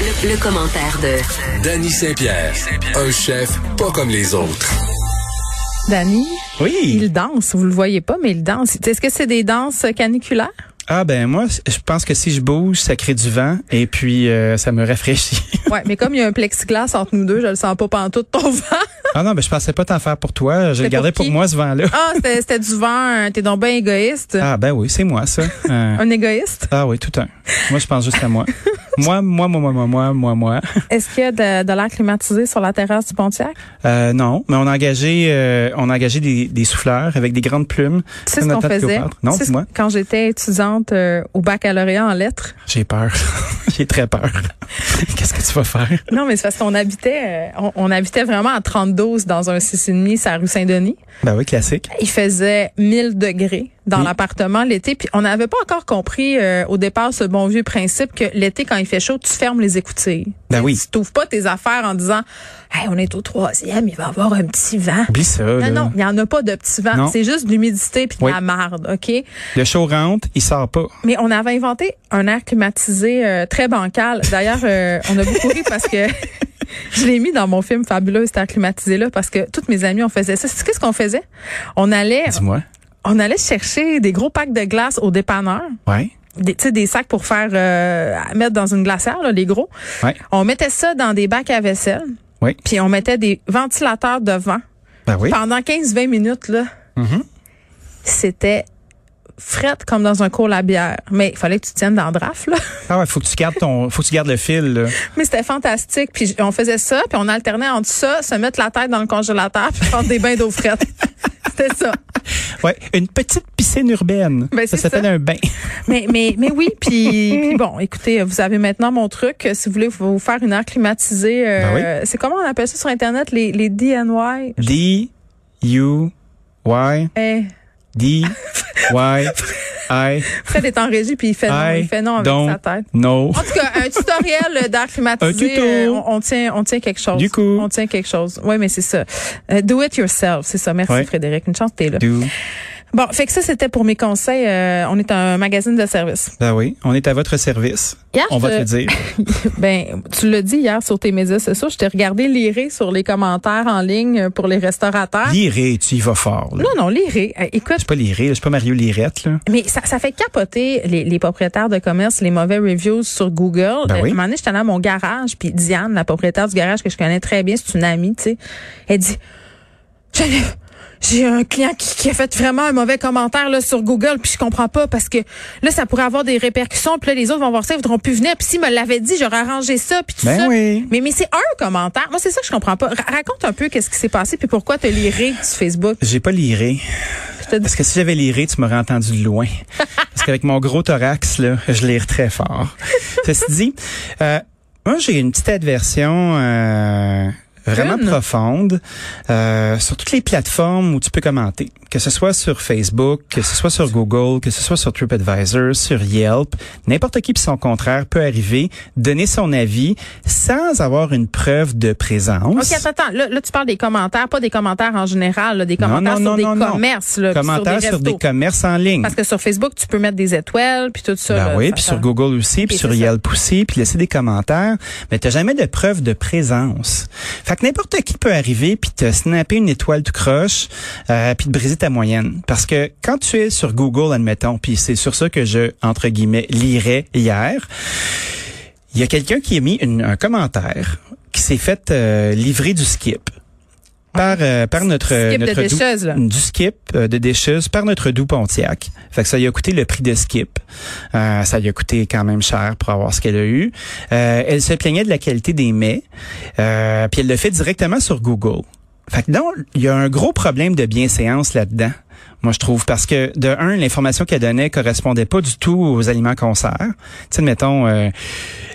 Le, le commentaire de Danny Saint-Pierre, un chef pas comme les autres. Danny, Oui. il danse. Vous le voyez pas, mais il danse. Est-ce que c'est des danses caniculaires? Ah ben moi, je pense que si je bouge, ça crée du vent et puis euh, ça me rafraîchit. Ouais, mais comme il y a un plexiglas entre nous deux, je le sens pas pantoute ton vent. ah non, ben je pensais pas t'en faire pour toi. Je le gardais pour moi ce vent-là. Ah, c'était du vent. hein. T'es donc bien égoïste. Ah ben oui, c'est moi ça. Euh, Un égoïste? ah oui, tout un. Moi, je pense juste à moi. moi, moi, moi, moi, moi, moi, moi, moi. Est-ce qu'il y a de, de l'air climatisé sur la terrasse du Pontiac? Euh, non, mais on a engagé, euh, on a engagé des, des souffleurs avec des grandes plumes. Tu sais ce qu'on faisait? Non, dis-moi. Quand j'étais étudiante euh, au baccalauréat en lettres. J'ai peur. J'ai très peur. Qu'est-ce que tu vas faire? Non, mais c'est parce qu'on habitait, euh, on, on habitait vraiment à 32 dans un 6,5 sur la rue Saint-Denis. Ben oui, classique. Il faisait 1000 degrés dans Oui. l'appartement l'été, puis on n'avait pas encore compris euh, au départ ce bon vieux principe que l'été quand il fait chaud, tu fermes les écoutilles. Ben oui. Tu t'ouvres pas tes affaires en disant "Hey, on est au troisième, il va y avoir un petit vent." Oublie ça. Non là. non, il y en a pas de petit vent, c'est juste de l'humidité puis de Oui. la marde, OK? Le chaud rentre, il sort pas. mais on avait inventé un air climatisé euh, très bancal. D'ailleurs, euh, on a beaucoup ri parce que je l'ai mis dans mon film fabuleux cet air climatisé là parce que toutes mes amies on faisait ça. C'est qu'est-ce qu'on faisait? On allait Dis-moi. On allait chercher des gros packs de glace au dépanneur. Ouais. Des, tu sais, des sacs pour faire euh, mettre dans une glacière, là, les gros. Ouais. On mettait ça dans des bacs à vaisselle. Oui. Puis on mettait des ventilateurs devant. Ben oui. Pendant 15-20 minutes, là, Mhm. c'était frette comme dans un cours la bière. Mais il fallait que tu tiennes dans le draft, là. Ah ouais, faut que tu gardes ton, faut que tu gardes le fil. Là. Mais c'était fantastique. Puis on faisait ça, puis on alternait entre ça, se mettre la tête dans le congélateur, puis prendre des bains d'eau frette. c'était ça. Ouais, une petite piscine urbaine. Ben, ça s'appelle un bain. Mais, mais, mais oui, puis, bon, écoutez, vous avez maintenant mon truc. Si vous voulez vous faire une air climatisée, euh, Ben c'est comment on appelle ça sur Internet, les, les DNY? D U Y Eh, D Y I Fred est en régie, puis il fait non, I il fait non avec sa tête. know. En tout cas, un tutoriel d'air climatisé. Un tuto. euh, on, on tient, on tient quelque chose. Du coup. On tient quelque chose. Oui, mais c'est ça. Euh, do it yourself, c'est ça. Merci Ouais. Frédéric. Une chance que t'es là. Do. Bon, fait que ça, c'était pour mes conseils. Euh, on est un magazine de service. Ben oui, on est à votre service. Hier, On va te le dire. Ben, tu l'as dit hier sur tes médias, c'est ça. Je t'ai regardé lirer sur les commentaires en ligne pour les restaurateurs. Liré, tu y vas fort. Là. Non, non, lirer. Euh, écoute, Je suis pas je suis pas Mario Lirette. Là. mais ça, ça fait capoter les, les propriétaires de commerce, les mauvais reviews sur Google. Ben Euh, oui. Un moment donné, j'étais allée à mon garage, puis Diane, la propriétaire du garage que je connais très bien, c'est une amie, tu sais, elle dit, Geneviève, j'ai un client qui, qui a fait vraiment un mauvais commentaire là, sur Google, puis je comprends pas parce que là, ça pourrait avoir des répercussions, puis là, les autres vont voir ça, ils voudront plus venir. Puis s'il me l'avait dit, j'aurais arrangé ça, puis tout Ben ça. oui. Mais, mais c'est un commentaire. Moi, c'est ça que je comprends pas. Ra- raconte un peu qu'est-ce qui s'est passé, puis pourquoi te liré sur Facebook? J'ai pas liré. Parce que si j'avais liré, tu m'aurais entendu de loin. Parce qu'avec mon gros thorax, là, je lire très fort. Ceci dit, euh, moi, j'ai une petite adversion euh, vraiment profonde euh, sur toutes les plateformes où tu peux commenter. Que ce soit sur Facebook, que ce soit sur Google, que ce soit sur TripAdvisor, sur Yelp, n'importe qui puis son contraire peut arriver, donner son avis sans avoir une preuve de présence. OK, attends, attends. Là, là, tu parles des commentaires, pas des commentaires en général, là, des commentaires non, sur non, des commerces, là, Commentaires sur sur des commerces en ligne. Parce que sur Facebook, tu peux mettre des étoiles, puis tout ça. Ben là, oui, puis sur Google aussi, puis sur. Yelp aussi, puis laisser des commentaires, mais t'as jamais de preuve de présence. Fait n'importe qui peut arriver puis te snapper une étoile tout croche, euh, puis te briser ta moyenne. Parce que quand tu es sur Google, admettons, puis c'est sur ça que je entre guillemets lirais hier, il y a quelqu'un qui a mis un commentaire qui s'est fait euh, livrer du skip. Par, euh, par notre Skip de notre décheuse, là. du skip euh, de décheuse par notre doux Pontiac. Fait que ça lui a coûté le prix de skip. Euh, ça lui a coûté quand même cher pour avoir ce qu'elle a eu. Euh, elle se plaignait de la qualité des mets. Euh, puis elle le fait directement sur Google. Fait que donc, il y a un gros problème de bienséance là-dedans. Moi, je trouve, parce que de un, l'information qu'elle donnait correspondait pas du tout aux aliments qu'on sert. Tu sais, mettons, euh,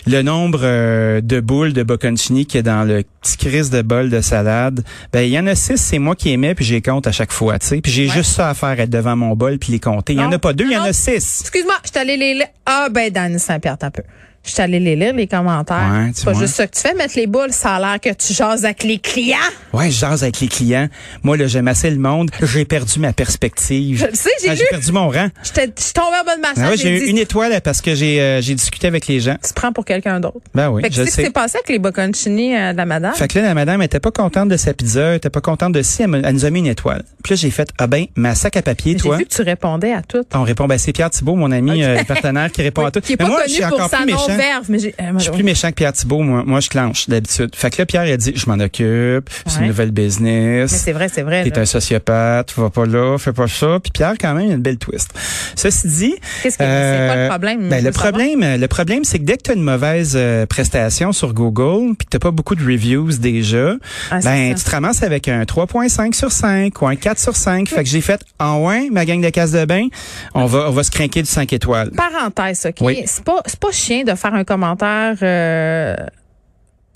le nombre euh, de boules de bocconcini qu'il y a dans le petit crise de bol de salade, ben il y en a six, c'est moi qui aimais, puis j'ai compte à chaque fois, tu sais. Puis j'ai Ouais. juste ça à faire, être devant mon bol puis les compter. Il y en a pas deux, il y en a six. Excuse-moi, je allée les. Ah, ben, Dani Saint-Pierre, un peu. Je suis allée les lire, les commentaires. Ouais, c'est pas juste ça que tu fais, mettre les boules. Ça a l'air que tu jases avec les clients. Ouais, je jase avec les clients. Moi, là, j'aime assez le monde. J'ai perdu ma perspective. Je le sais, j'ai Ah, lu. perdu mon rang. J'étais- Je suis tombée en bas de ma Ah ouais, j'ai j'ai eu une étoile parce que j'ai euh, j'ai discuté avec les gens. Tu prends pour quelqu'un d'autre. Ben oui, fait que je tu sais ce qui s'est passé avec les bocconcini euh, de la madame? Fait que là, la madame était pas contente de sa pizza, elle était pas contente de si, elle, elle nous a mis une étoile. Puis là, j'ai fait, ah ben, ma sac à papier, J'ai toi. vu que tu répondais à tout. On répond, ben c'est Pierre Thibault, mon ami euh, le partenaire, qui répond Oui, à tout. Qui est Mais pas moi, je suis encore plus méchant. Non-verve, mais j'ai... euh, Je suis plus méchant que Pierre Thibault, moi. Moi, je clenche d'habitude. Fait que là, Pierre, il a dit, je m'en occupe, c'est une nouvelle Mais business. c'est vrai, c'est vrai. T'es un sociopathe, va pas là, fais pas ça. Puis Pierre, quand même, il a une belle twist. Ceci dit, Qu'est-ce que euh, c'est quoi le problème? ben, Je le problème, le problème, c'est que dès que tu as une mauvaise euh, prestation sur Google, puis que t'as pas beaucoup de reviews déjà, Ah, ben tu te ramasses avec un 3.5 sur 5 ou un 4 sur 5. Fait que j'ai fait en ouais, ma gang de casse de bain, on va on va se craquer du 5 étoiles. Parenthèse, OK? Oui. C'est pas, c'est pas chien de faire un commentaire euh,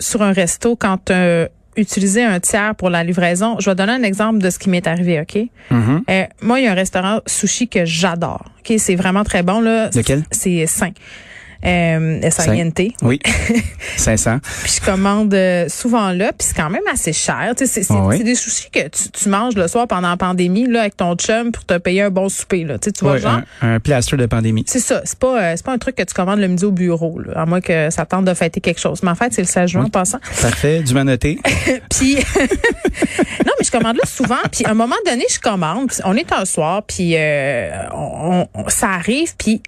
sur un resto quand tu utilisé un tiers pour la livraison. Je vais donner un exemple de ce qui m'est arrivé, OK? Mhm. Euh, moi, il y a un restaurant sushi que j'adore. OK? C'est vraiment très bon, là. Lequel? C'est sain. Euh, S-A-I-N-T. Oui. 500. Puis je commande euh, souvent là, puis c'est quand même assez cher. Tu sais, c'est Ah oui. des sushis que tu, tu manges le soir pendant la pandémie là avec ton chum pour te payer un bon souper là. Tu sais, tu vois genre. un, un plaster de pandémie. C'est ça, c'est pas euh, c'est pas un truc que tu commandes le midi au bureau là, à moins que ça tente de fêter quelque chose. Mais en fait, c'est le 16 juin en passant. Parfait, du noté. Puis non, mais je commande là souvent. Puis à un moment donné, je commande. on est un soir, puis euh, on, on- ça arrive, puis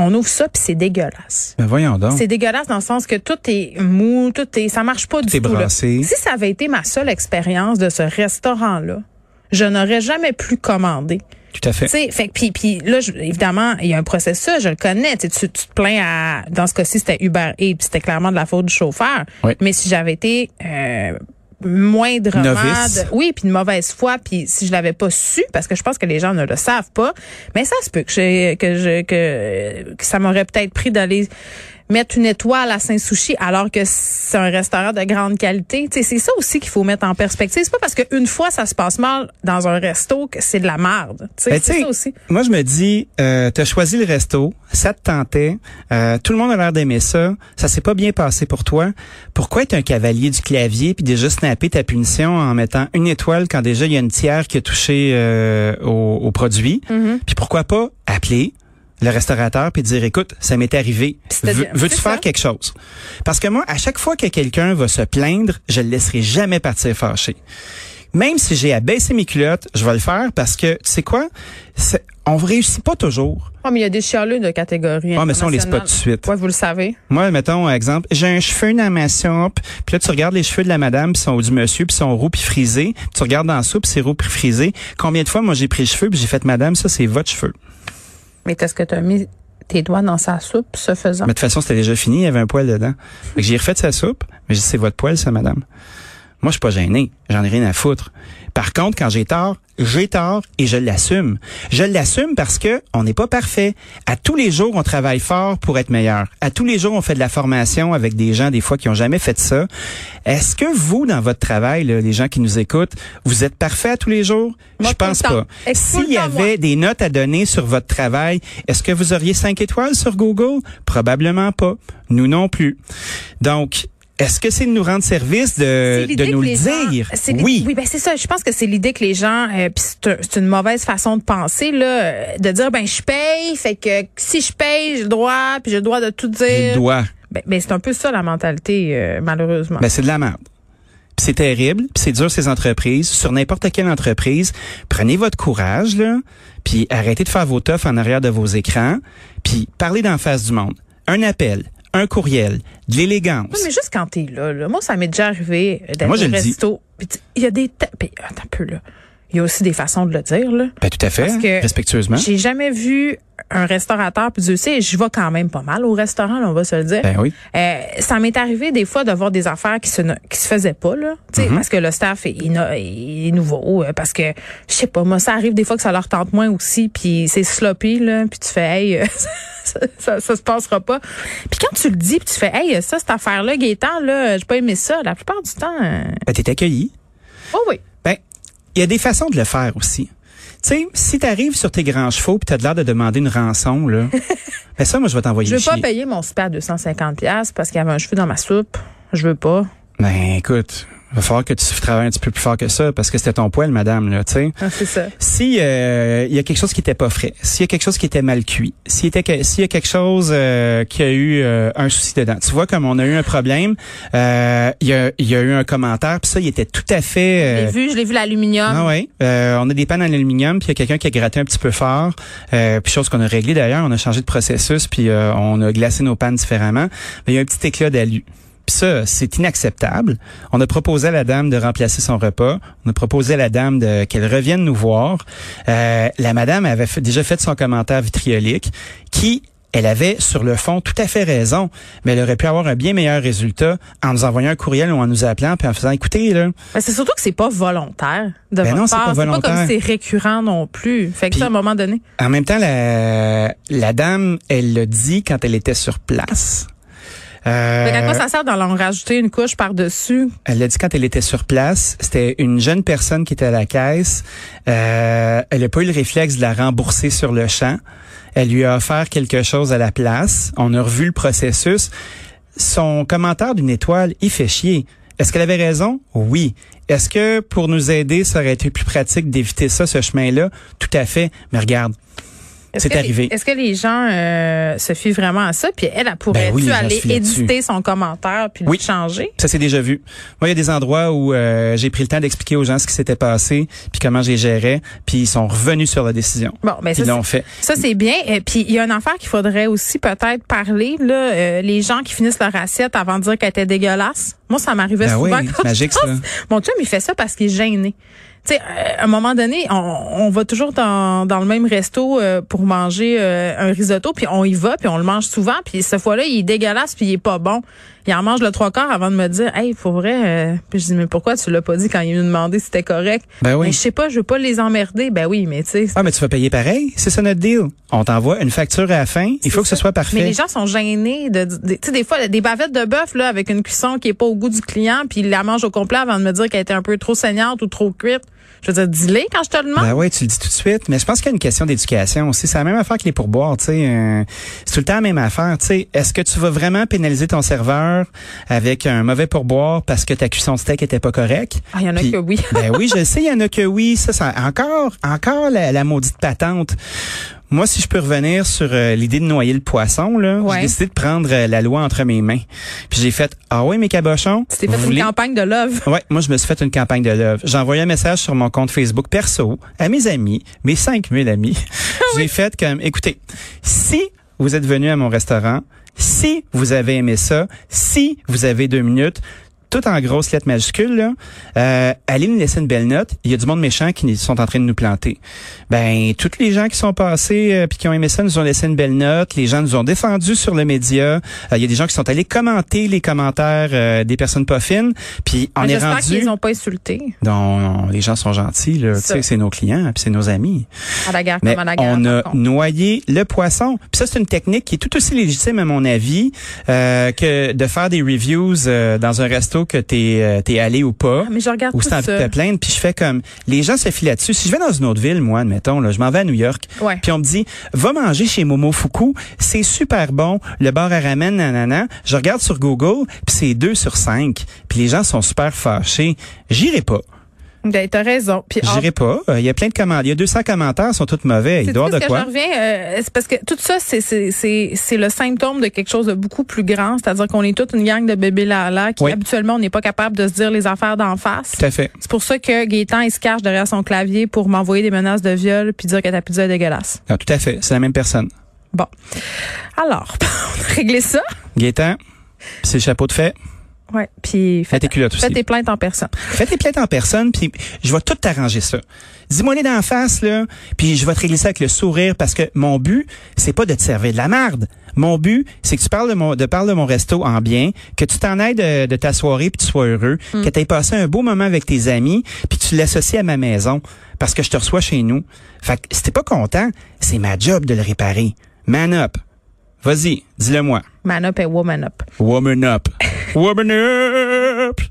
on ouvre ça, puis c'est dégueulasse. Ben voyons donc. C'est dégueulasse dans le sens que tout est mou, tout est, ça marche pas du est tout. là. brassé. Si ça avait été ma seule expérience de ce restaurant-là, je n'aurais jamais plus commandé. Tout à fait. Tu sais, fait que- puis puis là je- évidemment, il y a un processus, je le connais, tu, tu te plains à dans ce cas-ci c'était Uber Eats, c'était clairement de la faute du chauffeur. Oui. Mais si j'avais été euh, moindrement Novice. de- oui puis de mauvaise foi puis si je l'avais pas su parce que je pense que les gens ne le savent pas mais ça se peut que j'ai que je que, que ça m'aurait peut-être pris d'aller mettre une étoile à Saint Sushi alors que c'est un restaurant de grande qualité. Tu c'est ça aussi qu'il faut mettre en perspective. C'est pas parce qu'une fois ça se passe mal dans un resto que c'est de la merde. Tu Ben, c'est tu ça aussi. Moi, je me dis, euh, t'as choisi le resto, ça te tentait, euh, tout le monde a l'air d'aimer ça, ça s'est pas bien passé pour toi. Pourquoi être un cavalier du clavier puis déjà snapper ta punition en mettant une étoile quand déjà il y a une tiers qui a touché euh, au, au produit? Mm-hmm. Puis pourquoi pas appeler le restaurateur puis dire écoute ça m'est arrivé veux-tu faire ça? quelque chose? Parce que moi à chaque fois que quelqu'un va se plaindre je le laisserai jamais partir fâché même si j'ai à baisser mes culottes, je vais le faire parce que, tu sais quoi, on réussit pas toujours. Oh, mais il y a des chialeux de catégorie. Ah, mais ça, on les spot tout de suite. Ouais, vous le savez. Moi, mettons, exemple, j'ai un cheveu dans ma soupe, puis là, tu regardes les cheveux de la madame, puis sont ou du monsieur, puis sont roux puis frisés, puis tu regardes dans la soupe, c'est roux puis frisé. Combien de fois, moi, j'ai pris le cheveu, puis j'ai fait, madame, ça, c'est votre cheveu. Mais est-ce que tu as mis tes doigts dans sa soupe, ce faisant? Mais de toute façon, c'était déjà fini, il y avait un poil dedans. J'ai refait sa soupe, mais j'ai dit, c'est votre poil, ça, madame. Moi, je suis pas gêné. J'en ai rien à foutre. Par contre, quand j'ai tort, j'ai tort et je l'assume. Je l'assume parce que on n'est pas parfait. À tous les jours, on travaille fort pour être meilleur. À tous les jours, on fait de la formation avec des gens, des fois, qui ont jamais fait ça. Est-ce que vous, dans votre travail, là, les gens qui nous écoutent, vous êtes parfait à tous les jours? Moi, je pense pas. S'il y avait des notes à donner sur votre travail, est-ce que vous auriez cinq étoiles sur Google? Probablement pas. Nous non plus. Donc, est-ce que c'est de nous rendre service de, nous le gens- dire? Oui. Oui, ben c'est ça. Je pense que c'est l'idée que les gens, euh, puis c'est un- c'est une mauvaise façon de penser là, euh, de dire ben je paye, fait que si je paye, j'ai le droit, puis j'ai le droit de tout dire. Je dois. Ben, ben, c'est un peu ça la mentalité euh, malheureusement. Ben, c'est de la merde. Puis c'est terrible, c'est dur ces entreprises, sur n'importe quelle entreprise. Prenez votre courage là, puis arrêtez de faire vos toughs en arrière de vos écrans, puis parlez d'en face du monde. Un appel, un courriel, de l'élégance. Oui, mais juste quand t'es là, là, moi ça m'est déjà arrivé je au resto. Il y a des attends un peu là. Il y a aussi des façons de le dire là. Ben, tout à fait, Parce que respectueusement. J'ai jamais vu un restaurateur, puis Dieu sait, je vais quand même pas mal au restaurant, là, on va se le dire. Ben oui. Euh, ça m'est arrivé des fois de voir des affaires qui se qui se faisaient pas là, tu sais, Mm-hmm. parce que le staff est, inno- est nouveau, euh, parce que je sais pas, moi ça arrive des fois que ça leur tente moins aussi, puis c'est sloppy là, puis tu fais hey, euh, ça, ça, ça se passera pas. Puis quand tu le dis, puis tu fais hey, ça cette affaire là, Gaëtan là, j'ai pas aimé ça. La plupart du temps, euh, Ben, t'es accueilli. oh oui. Il y a des façons de le faire aussi. Tu sais, si t'arrives sur tes grands chevaux puis t'as l'air de demander une rançon, là, ben ça, moi, je vais t'envoyer Je veux pas chier. payer mon super à 250 pièces parce qu'il y avait un cheveu dans ma soupe. Je veux pas. Ben, écoute, Il va falloir que tu travailles un petit peu plus fort que ça parce que c'était ton poil, madame, là, tu sais. Ah, c'est ça. Si euh, il y a quelque chose qui était pas frais, s'il y a quelque chose qui était mal cuit, s'il était que- s'il y a quelque chose euh, qui a eu euh, un souci dedans. Tu vois comme on a eu un problème, euh, il y a y a eu un commentaire, puis ça il était tout à Je fait l'ai euh, vu, je l'ai vu l'aluminium. ah ouais, Euh, on a des pannes en aluminium, puis il y a quelqu'un qui a gratté un petit peu fort, euh, puis chose qu'on a réglée d'ailleurs, on a changé de processus, puis euh, on a glacé nos pannes différemment, mais il y a un petit éclat d'alu. Puis ça, c'est inacceptable. On a proposé à la dame de remplacer son repas. On a proposé à la dame de qu'elle revienne nous voir. Euh, la madame avait fait- déjà fait son commentaire vitriolique, qui elle avait sur le fond tout à fait raison, mais elle aurait pu avoir un bien meilleur résultat en nous envoyant un courriel ou en nous appelant puis en faisant écoutez là, Ben, c'est surtout que c'est pas volontaire de Ben votre non, c'est pas C'est pas comme volontaire. c'est récurrent non plus. Fait que Puis- ça, à un moment donné. En même temps, la, la dame, elle l'a dit quand elle était sur place. Euh, Fait qu'à quoi ça sert d'en rajouter une couche par-dessus? elle l'a dit quand elle était sur place. C'était une jeune personne qui était à la caisse. Euh, elle n'a pas eu le réflexe de la rembourser sur le champ. Elle lui a offert quelque chose à la place. On a revu le processus. Son commentaire d'une étoile, il fait chier. Est-ce qu'elle avait raison? Oui. Est-ce que pour nous aider, ça aurait été plus pratique d'éviter ça, ce chemin-là? Tout à fait. Mais regarde, C'est que les- arrivé. Est-ce que les gens euh, se fient vraiment à ça? Puis elle, elle pourrait-tu Ben oui, aller éditer son commentaire puis Oui. le changer? Ça s'est déjà vu. Moi, il y a des endroits où euh, j'ai pris le temps d'expliquer aux gens ce qui s'était passé, puis comment j'ai géré, puis ils sont revenus sur la décision. Bon, ben ils l'ont fait. Ça, c'est bien. Et puis, il y a une affaire qu'il faudrait aussi peut-être parler. Là, euh, les gens qui finissent leur assiette avant de dire qu'elle était dégueulasse. Moi, ça m'arrivait Ben souvent. oui, quand magique, je ça. Mon chum, il fait ça parce qu'il est gêné. Tu sais, euh, à un moment donné, on, va toujours dans, dans le même resto euh, pour manger euh, un risotto, puis on y va, puis on le mange souvent, puis cette fois-là, il est dégueulasse, puis il est pas bon. Il en mange le trois quarts avant de me dire, hey, faut vrai. euh, puis je dis, mais pourquoi tu l'as pas dit quand il me demandé si c'était correct? Ben oui. Mais je sais pas, je veux pas les emmerder. Ben oui, mais tu sais, Ah, mais tu vas payer pareil. C'est ça notre deal. On t'envoie une facture à la fin. Il faut que ce soit parfait. Mais les gens sont gênés de, de- tu sais des fois des bavettes de bœuf là avec une cuisson qui est pas au goût du client puis ils la mangent au complet avant de me dire qu'elle était un peu trop saignante ou trop cuite. Je veux dire dis-les quand je te le demande. Ben oui, tu le dis tout de suite. Mais je pense qu'il y a une question d'éducation aussi. C'est la même affaire que les pourboires, tu sais. euh, c'est tout le temps la même affaire, tu sais. Est-ce que tu vas vraiment pénaliser ton serveur avec un mauvais pourboire parce que ta cuisson de steak était pas correcte? Ah, il y en a Puis- que oui. ben oui, je sais, il y en a que oui. Ça, ça encore, encore la, la maudite patente. Moi, si je peux revenir sur euh, l'idée de noyer le poisson, là, Ouais. j'ai décidé de prendre euh, la loi entre mes mains. Puis j'ai fait, ah oui, mes cabochons, Tu t'es fait voulez- une campagne de love. Ouais, moi je me suis fait une campagne de love. J'ai envoyé un message sur mon compte Facebook perso à mes amis, mes 5000 amis. J'ai fait comme écoutez, si vous êtes venu à mon restaurant, si vous avez aimé ça, si vous avez deux minutes, tout en grosses lettres majuscules, là, euh, allez nous laisser une belle note. Il y a du monde méchant qui sont en train de nous planter. Ben, tous les gens qui sont passés euh, puis qui ont aimé ça nous ont laissé une belle note. Les gens nous ont défendus sur le média. Euh, Il y a des gens qui sont allés commenter les commentaires euh, des personnes pas fines. Puis on Mais est J'espère rendu. qu'ils ont pas insulté Non, non, les gens sont gentils, là. Tu sais, c'est nos clients, puis c'est nos amis. à la gare Mais comme à la gare. on a noyé le poisson. Puis ça, c'est une technique qui est tout aussi légitime, à mon avis, euh, que de faire des reviews euh, dans un resto que t'es euh, t'es allé ou pas. Ah, mais je regarde Ou tout c'est envie de te plaindre, puis je fais comme les gens se filent là-dessus. Si je vais dans une autre ville, moi, admettons, là, je m'en vais à New York, puis on me dit va manger chez Momo Fuku, c'est super bon, le bar à ramen, nanana. Je regarde sur Google, puis c'est 2 sur 5. Puis les gens sont super fâchés. J'irai pas. Ben, t'as raison. Puis J'irai pas. Euh, Il y a plein de commentaires. Il y a 200 commentaires, ils sont tous mauvais. Il doit de que je quoi. reviens, euh, c'est parce que tout ça, c'est c'est c'est c'est le symptôme de quelque chose de beaucoup plus grand, c'est-à-dire qu'on est toute une gang de bébés là là qui Oui. habituellement on n'est pas capable de se dire les affaires d'en face. Tout à fait. C'est pour ça que Gaétan il se cache derrière son clavier pour m'envoyer des menaces de viol puis dire que ta pizza est dégueulasse. Non, tout à fait. C'est la même personne. Bon, alors on a réglé ça. Gaétan, c'est le chapeau de fait. Ouais. Puis Fais tes culottes aussi. fais tes plaintes en personne. Fais tes plaintes en personne, puis je vais tout t'arranger ça. Dis-moi les d'en face, là, puis je vais te régler ça avec le sourire, parce que mon but, c'est pas de te servir de la marde. Mon but, c'est que tu parles de mon, de parler de mon resto en bien, que tu t'en ailles de, de ta soirée, puis tu sois heureux, que tu aies passé un beau moment avec tes amis, puis tu l'associes à ma maison, parce que je te reçois chez nous. Fait que si t'es pas content, c'est ma job de le réparer. Man up. Vas-y, dis-le moi. Man up et woman up. Woman up. Woman up.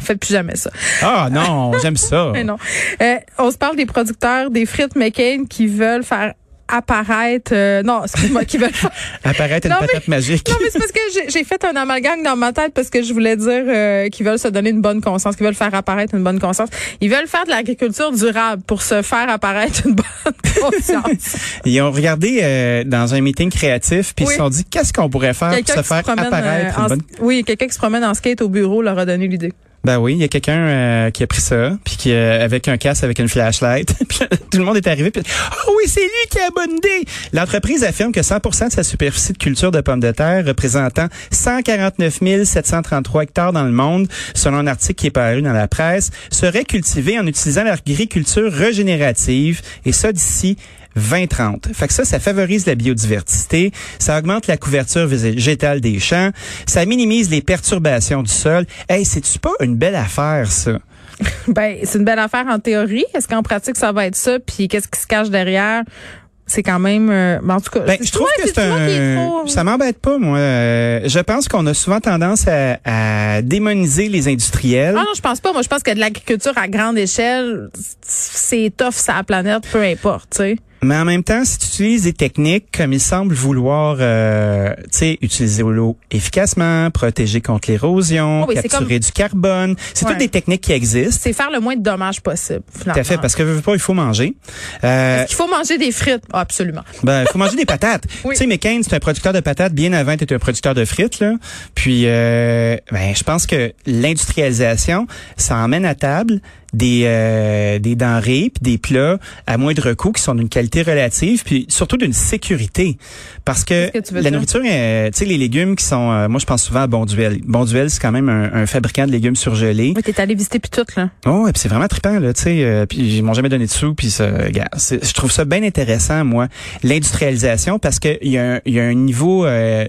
Faites plus jamais ça. Ah non, j'aime ça. Mais non. Euh, on se parle des producteurs des frites McCain qui veulent faire apparaître, euh, non, excuse-moi, qui veulent faire, Apparaître une Non, mais- patate magique. non, mais c'est parce que j'ai- fait un amalgame dans ma tête parce que je voulais dire euh, qu'ils veulent se donner une bonne conscience, qu'ils veulent faire apparaître une bonne conscience. Ils veulent faire de l'agriculture durable pour se faire apparaître une bonne conscience. Ils ont regardé euh, dans un meeting créatif, puis ils se sont dit qu'est-ce qu'on pourrait faire pour se faire apparaître euh, une bonne. oui, quelqu'un qui se promène en skate au bureau leur a donné l'idée. Ben oui, il y a quelqu'un euh, qui a pris ça, puis qui euh, avec un casque avec une flashlight, puis tout le monde est arrivé, puis oh oui, c'est lui qui a bonne. L'entreprise affirme que 100% de sa superficie de culture de pommes de terre, représentant 149 733 hectares dans le monde, selon un article qui est paru dans la presse, serait cultivée en utilisant l'agriculture régénérative, et ça d'ici 2030. Fait que ça, ça favorise la biodiversité, ça augmente la couverture végétale des champs, ça minimise les perturbations du sol. Hey, c'est-tu pas une belle affaire, ça? Ben, c'est une belle affaire en théorie. Est-ce qu'en pratique, ça va être ça? Puis qu'est-ce qui se cache derrière? C'est quand même... euh, ben, en tout cas, Ben, je trouve que c'est un... trop- Ça m'embête pas, moi. Euh, je pense qu'on a souvent tendance à, à démoniser les industriels. Ah non, je pense pas. Moi, je pense que de l'agriculture à grande échelle, c'est tough sur la planète, peu importe, tu sais. Mais en même temps, si tu utilises des techniques comme ils semblent vouloir, euh, tu sais, utiliser l'eau efficacement, protéger contre l'érosion, Oh oui, c'est capturer du carbone, c'est Ouais. toutes des techniques qui existent. C'est faire le moins de dommages possible, finalement. Tout à fait, parce que pas, il faut manger. Euh, Est-ce qu'il faut manger des frites? Ah, absolument. ben, il faut manger des patates. Oui. Tu sais, McCain, c'est un producteur de patates bien avant d'être un producteur de frites, là. Puis, euh, ben, je pense que l'industrialisation, ça emmène à table des euh, des denrées puis des plats à moindre coût qui sont d'une qualité relative puis surtout d'une sécurité parce que, tu la dire? nourriture euh, tu sais les légumes qui sont euh, moi je pense souvent à Bonduel Bonduel c'est quand même un, un fabricant de légumes surgelés Oui, t'es allé visiter puis tout, là. Oh, et puis c'est vraiment trippant là, tu sais. euh, puis ils m'ont jamais donné de sous, puis ça, je trouve ça bien intéressant moi, l'industrialisation parce que il y a un, y a un niveau, euh,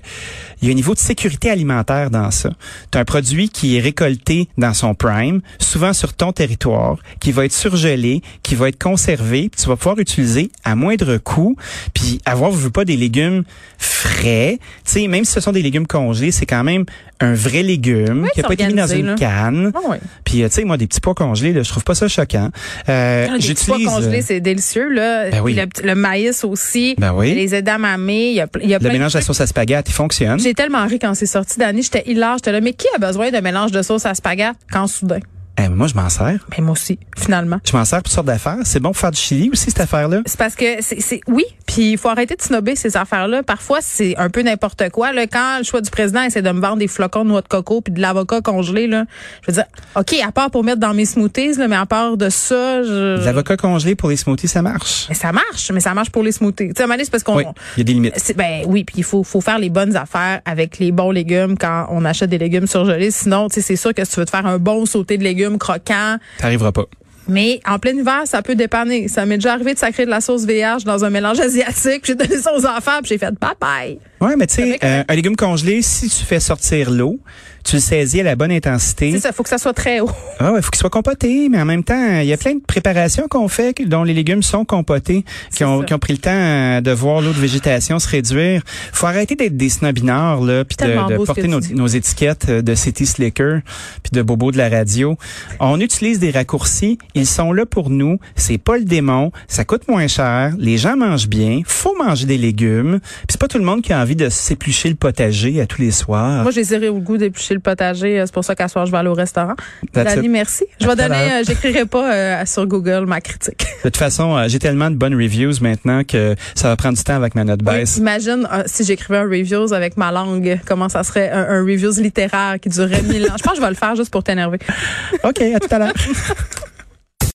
il y a un niveau de sécurité alimentaire dans ça. Tu un produit qui est récolté dans son prime, souvent sur ton territoire, qui va être surgelé, qui va être conservé, puis tu vas pouvoir utiliser à moindre coût, puis avoir, veux pas des légumes frais, tu sais, même si ce sont des légumes congelés, c'est quand même un vrai légume Oui, qui a pas été mis dans une là. canne. Ah oui. Puis euh, tu sais moi des petits pois congelés là, je trouve pas ça choquant. Euh, Ah, des petits pois j'utilise congelés, euh, c'est délicieux, là. Ben oui. Le, maïs aussi. Ben oui. Les edamame, il y a, il y a le plein mélange de sauce à spaghetti fonctionne. J'ai tellement ri quand c'est sorti d'année. J'étais hilar. J'étais là, mais qui a besoin de mélange de sauce à spaghetti quand soudain? Eh, moi je m'en sers. Ben, moi aussi, finalement. Je m'en sers pour toutes sortes d'affaires. C'est bon pour faire du chili aussi cette affaire là. C'est parce que c'est oui, puis il faut arrêter de snobber ces affaires-là. Parfois, c'est un peu n'importe quoi. Là, quand le choix du président essaie de me vendre des flocons de noix de coco puis de l'avocat congelé, là, je veux dire, ok, à part pour mettre dans mes smoothies, là, mais à part de ça, je... L'avocat congelé pour les smoothies ça marche. mais ça marche, mais ça marche pour les smoothies. Tu sais, c'est parce qu'on Oui, il y a des limites. ben oui, puis il faut faut faire les bonnes affaires avec les bons légumes quand on achète des légumes surgelés. Sinon, tu sais, c'est sûr que si tu veux te faire un bon sauté de légumes croquant, T'arriveras pas. mais en plein hiver, ça peut dépanner. Ça m'est déjà arrivé de sacrer de la sauce VH dans un mélange asiatique. J'ai donné ça aux enfants, puis j'ai fait bye bye. Ouais, mais tu sais, euh, un légume congelé, si tu fais sortir l'eau, tu le saisis à la bonne intensité. C'est ça, faut que ça soit très haut. Ah ouais, faut qu'il soit compoté, mais en même temps, il y a plein de préparations qu'on fait dont les légumes sont compotés, qui ont, qui ont pris le temps euh, de voir l'eau de végétation se réduire. Faut arrêter d'être des snobinards là, puis de, de porter nos, nos étiquettes euh, de City Slicker puis de Bobo de la radio. On utilise des raccourcis, ils sont là pour nous. C'est pas le démon, ça coûte moins cher, les gens mangent bien, faut manger des légumes. Puis c'est pas tout le monde qui a envie de s'éplucher le potager à tous les soirs. Moi, j'ai zéré au goût d'éplucher le potager. euh, C'est pour ça qu'à soir, je vais aller au restaurant. Dani, merci. Je vais donner, euh, j'écrirai pas euh, sur Google ma critique. De toute façon, euh, j'ai tellement de bonnes reviews maintenant que ça va prendre du temps avec ma note Oui, baisse. imagine si j'écrivais un reviews avec ma langue, comment ça serait un, un reviews littéraire qui durerait mille ans. Je pense que je vais le faire juste pour t'énerver. OK, à tout à l'heure.